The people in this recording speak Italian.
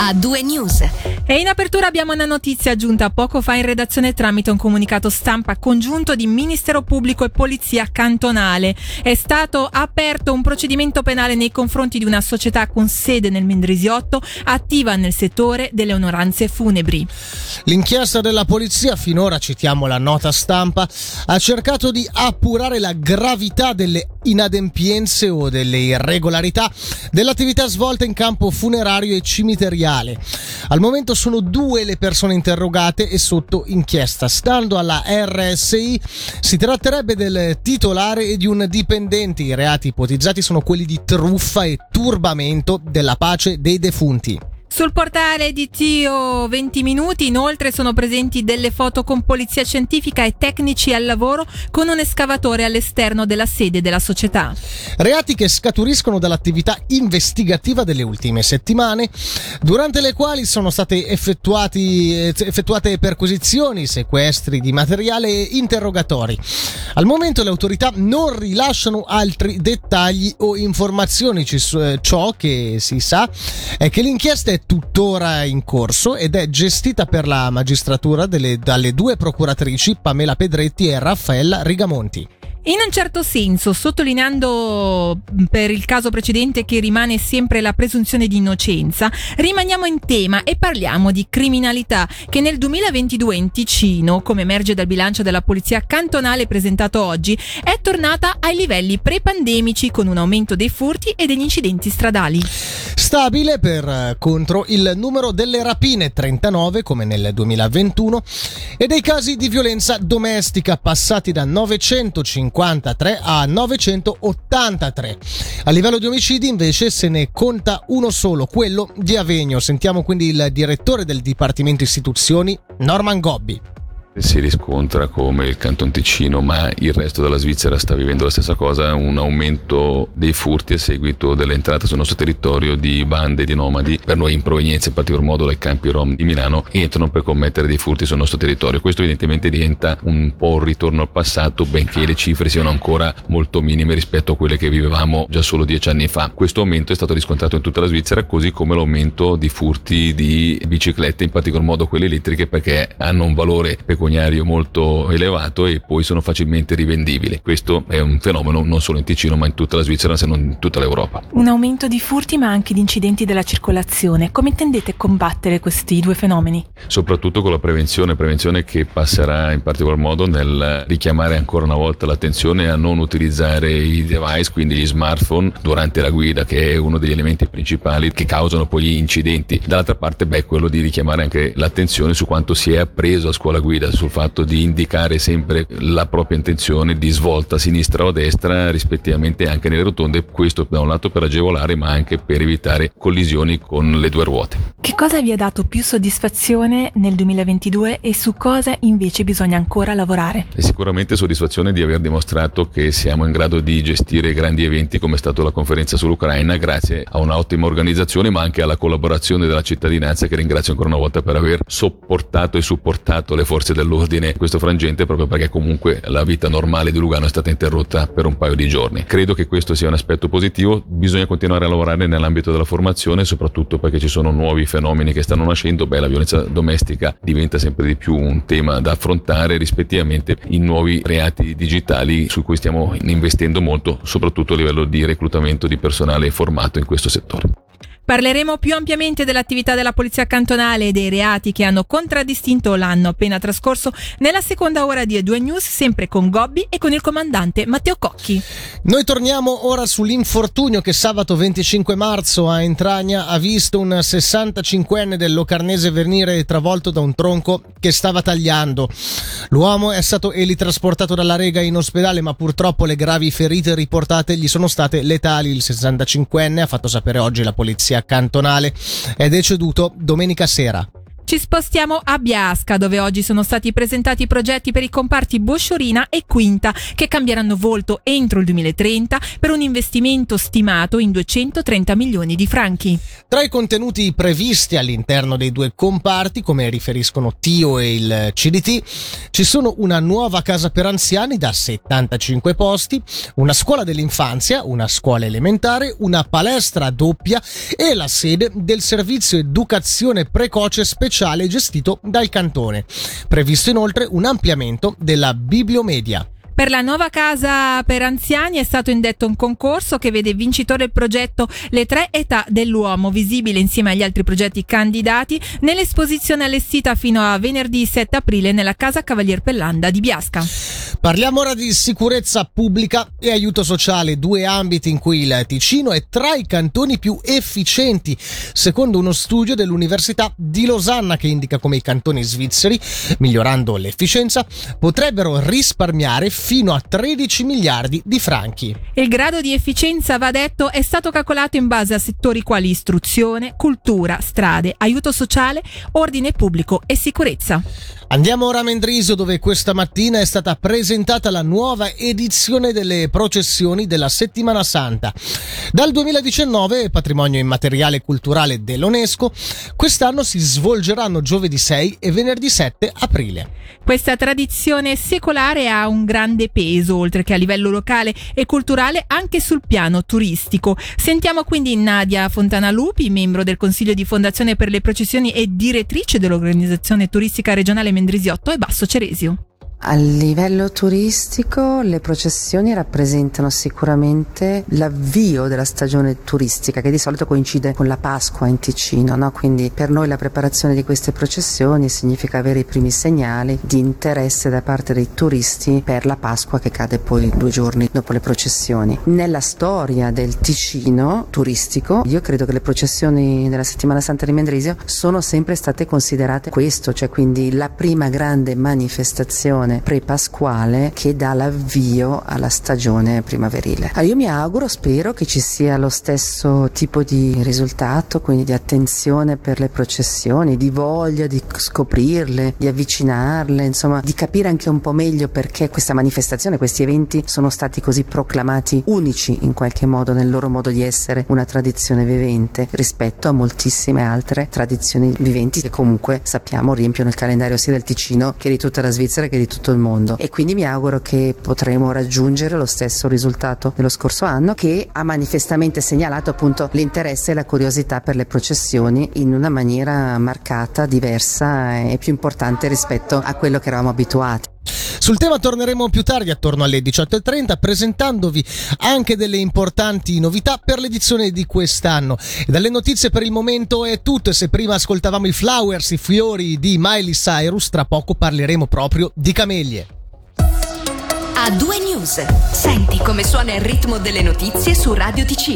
a due news. E in apertura abbiamo una notizia giunta poco fa in redazione tramite un comunicato stampa congiunto di Ministero Pubblico e Polizia Cantonale. È stato aperto un procedimento penale nei confronti di una società con sede nel Mendrisiotto attiva nel settore delle onoranze funebri. L'inchiesta della polizia, finora citiamo la nota stampa, ha cercato di appurare la gravità delle inadempienze o delle irregolarità dell'attività svolta in campo funerario e cimiteriale. Al momento sono due le persone interrogate e sotto inchiesta. Stando alla RSI si tratterebbe del titolare e di un dipendente. I reati ipotizzati sono quelli di truffa e turbamento della pace dei defunti. Sul portale di Tio 20 minuti inoltre sono presenti delle foto con polizia scientifica e tecnici al lavoro con un escavatore all'esterno della sede della società. Reati che scaturiscono dall'attività investigativa delle ultime settimane, durante le quali sono state effettuate perquisizioni, sequestri di materiale e interrogatori. Al momento le autorità non rilasciano altri dettagli o informazioni. Ciò che si sa è che l'inchiesta è tuttora in corso ed è gestita per la magistratura delle, dalle due procuratrici Pamela Pedretti e Raffaella Rigamonti. In un certo senso, sottolineando per il caso precedente che rimane sempre la presunzione di innocenza, rimaniamo in tema e parliamo di criminalità che nel 2022 in Ticino, come emerge dal bilancio della polizia cantonale presentato oggi, è tornata ai livelli pre-pandemici con un aumento dei furti e degli incidenti stradali. Stabile per contro il numero delle rapine 39 come nel 2021 e dei casi di violenza domestica passati da 950 953 a 983. A livello di omicidi invece se ne conta uno solo, quello di Avegno. Sentiamo quindi il direttore del Dipartimento Istituzioni, Norman Gobbi si riscontra come il Canton Ticino, ma il resto della Svizzera sta vivendo la stessa cosa, un aumento dei furti a seguito dell'entrata sul nostro territorio di bande di nomadi, per noi in provenienza in particolar modo dai campi rom di Milano, entrano per commettere dei furti sul nostro territorio. Questo evidentemente diventa un po' un ritorno al passato, benché le cifre siano ancora molto minime rispetto a quelle che vivevamo già solo dieci anni fa. Questo aumento è stato riscontrato in tutta la Svizzera, così come l'aumento di furti di biciclette, in particolar modo quelle elettriche, perché hanno un valore pecuniario pecuniario molto elevato e poi sono facilmente rivendibili. Questo è un fenomeno non solo in Ticino ma in tutta la Svizzera se non in tutta l'Europa. Un aumento di furti ma anche di incidenti della circolazione. Come intendete combattere questi due fenomeni? Soprattutto con la prevenzione, prevenzione che passerà in particolar modo nel richiamare ancora una volta l'attenzione a non utilizzare i device, quindi gli smartphone, durante la guida che è uno degli elementi principali che causano poi gli incidenti. Dall'altra parte, beh, quello di richiamare anche l'attenzione su quanto si è appreso a scuola guida, sul fatto di indicare sempre la propria intenzione di svolta a sinistra o a destra rispettivamente anche nelle rotonde, questo da un lato per agevolare ma anche per evitare collisioni con le due ruote. Che cosa vi ha dato più soddisfazione nel 2022 e su cosa invece bisogna ancora lavorare? È sicuramente soddisfazione di aver dimostrato che siamo in grado di gestire grandi eventi come è stata la conferenza sull'Ucraina grazie a un'ottima organizzazione ma anche alla collaborazione della cittadinanza che ringrazio ancora una volta per aver sopportato e supportato le forze dell'ordine questo frangente proprio perché comunque la vita normale di Lugano è stata interrotta per un paio di giorni. Credo che questo sia un aspetto positivo, bisogna continuare a lavorare nell'ambito della formazione, soprattutto perché ci sono nuovi fenomeni che stanno nascendo, beh la violenza domestica diventa sempre di più un tema da affrontare rispettivamente in nuovi reati digitali su cui stiamo investendo molto, soprattutto a livello di reclutamento di personale formato in questo settore. Parleremo più ampiamente dell'attività della Polizia Cantonale e dei reati che hanno contraddistinto l'anno appena trascorso nella seconda ora di E2 News, sempre con Gobbi e con il comandante Matteo Cocchi. Noi torniamo ora sull'infortunio che sabato 25 marzo a Entragna ha visto un 65enne del Locarnese venire travolto da un tronco che stava tagliando. L'uomo è stato elitrasportato dalla Rega in ospedale, ma purtroppo le gravi ferite riportate gli sono state letali. Il 65enne ha fatto sapere oggi la polizia cantonale è deceduto domenica sera. Ci spostiamo a Biasca, dove oggi sono stati presentati i progetti per i comparti Bosciorina e Quinta, che cambieranno volto entro il 2030 per un investimento stimato in 230 milioni di franchi. Tra i contenuti previsti all'interno dei due comparti, come riferiscono Tio e il CDT, ci sono una nuova casa per anziani da 75 posti, una scuola dell'infanzia, una scuola elementare, una palestra doppia e la sede del servizio educazione precoce speciale gestito dal cantone. Previsto inoltre un ampliamento della bibliomedia. Per la nuova casa per anziani è stato indetto un concorso che vede vincitore il progetto Le tre età dell'uomo, visibile insieme agli altri progetti candidati nell'esposizione allestita fino a venerdì 7 aprile nella Casa Cavalier Pellanda di Biasca. Parliamo ora di sicurezza pubblica e aiuto sociale, due ambiti in cui il Ticino è tra i cantoni più efficienti, secondo uno studio dell'Università di Losanna che indica come i cantoni svizzeri, migliorando l'efficienza, potrebbero risparmiare fino a 13 miliardi di franchi. Il grado di efficienza, va detto, è stato calcolato in base a settori quali istruzione, cultura, strade, aiuto sociale, ordine pubblico e sicurezza. Andiamo ora a Mendrisio dove questa mattina è stata presentata la nuova edizione delle processioni della Settimana Santa. Dal 2019, patrimonio immateriale culturale dell'UNESCO, quest'anno si svolgeranno giovedì 6 e venerdì 7 aprile. Questa tradizione secolare ha un grande peso, oltre che a livello locale e culturale, anche sul piano turistico. Sentiamo quindi Nadia Fontana Lupi, membro del Consiglio di Fondazione per le Processioni e direttrice dell'Organizzazione Turistica Regionale Mendrisiotto e Basso Ceresio. A livello turistico le processioni rappresentano sicuramente l'avvio della stagione turistica che di solito coincide con la Pasqua in Ticino, no? quindi per noi la preparazione di queste processioni significa avere i primi segnali di interesse da parte dei turisti per la Pasqua che cade poi due giorni dopo le processioni. Nella storia del Ticino turistico io credo che le processioni della settimana santa di Mendrisio sono sempre state considerate questo, cioè quindi la prima grande manifestazione stagione pre-pasquale che dà l'avvio alla stagione primaverile. Allora io mi auguro, spero che ci sia lo stesso tipo di risultato, quindi di attenzione per le processioni, di voglia di scoprirle, di avvicinarle, insomma, di capire anche un po' meglio perché questa manifestazione, questi eventi sono stati così proclamati unici in qualche modo nel loro modo di essere una tradizione vivente rispetto a moltissime altre tradizioni viventi che comunque sappiamo riempiono il calendario sia del Ticino che di tutta la Svizzera che di tutta tutto il mondo e quindi mi auguro che potremo raggiungere lo stesso risultato dello scorso anno che ha manifestamente segnalato appunto l'interesse e la curiosità per le processioni in una maniera marcata, diversa e più importante rispetto a quello che eravamo abituati. Sul tema torneremo più tardi, attorno alle 18.30, presentandovi anche delle importanti novità per l'edizione di quest'anno. E dalle notizie per il momento è tutto. Se prima ascoltavamo i flowers, i fiori di Miley Cyrus, tra poco parleremo proprio di camellie. A due news. Senti come suona il ritmo delle notizie su Radio TC.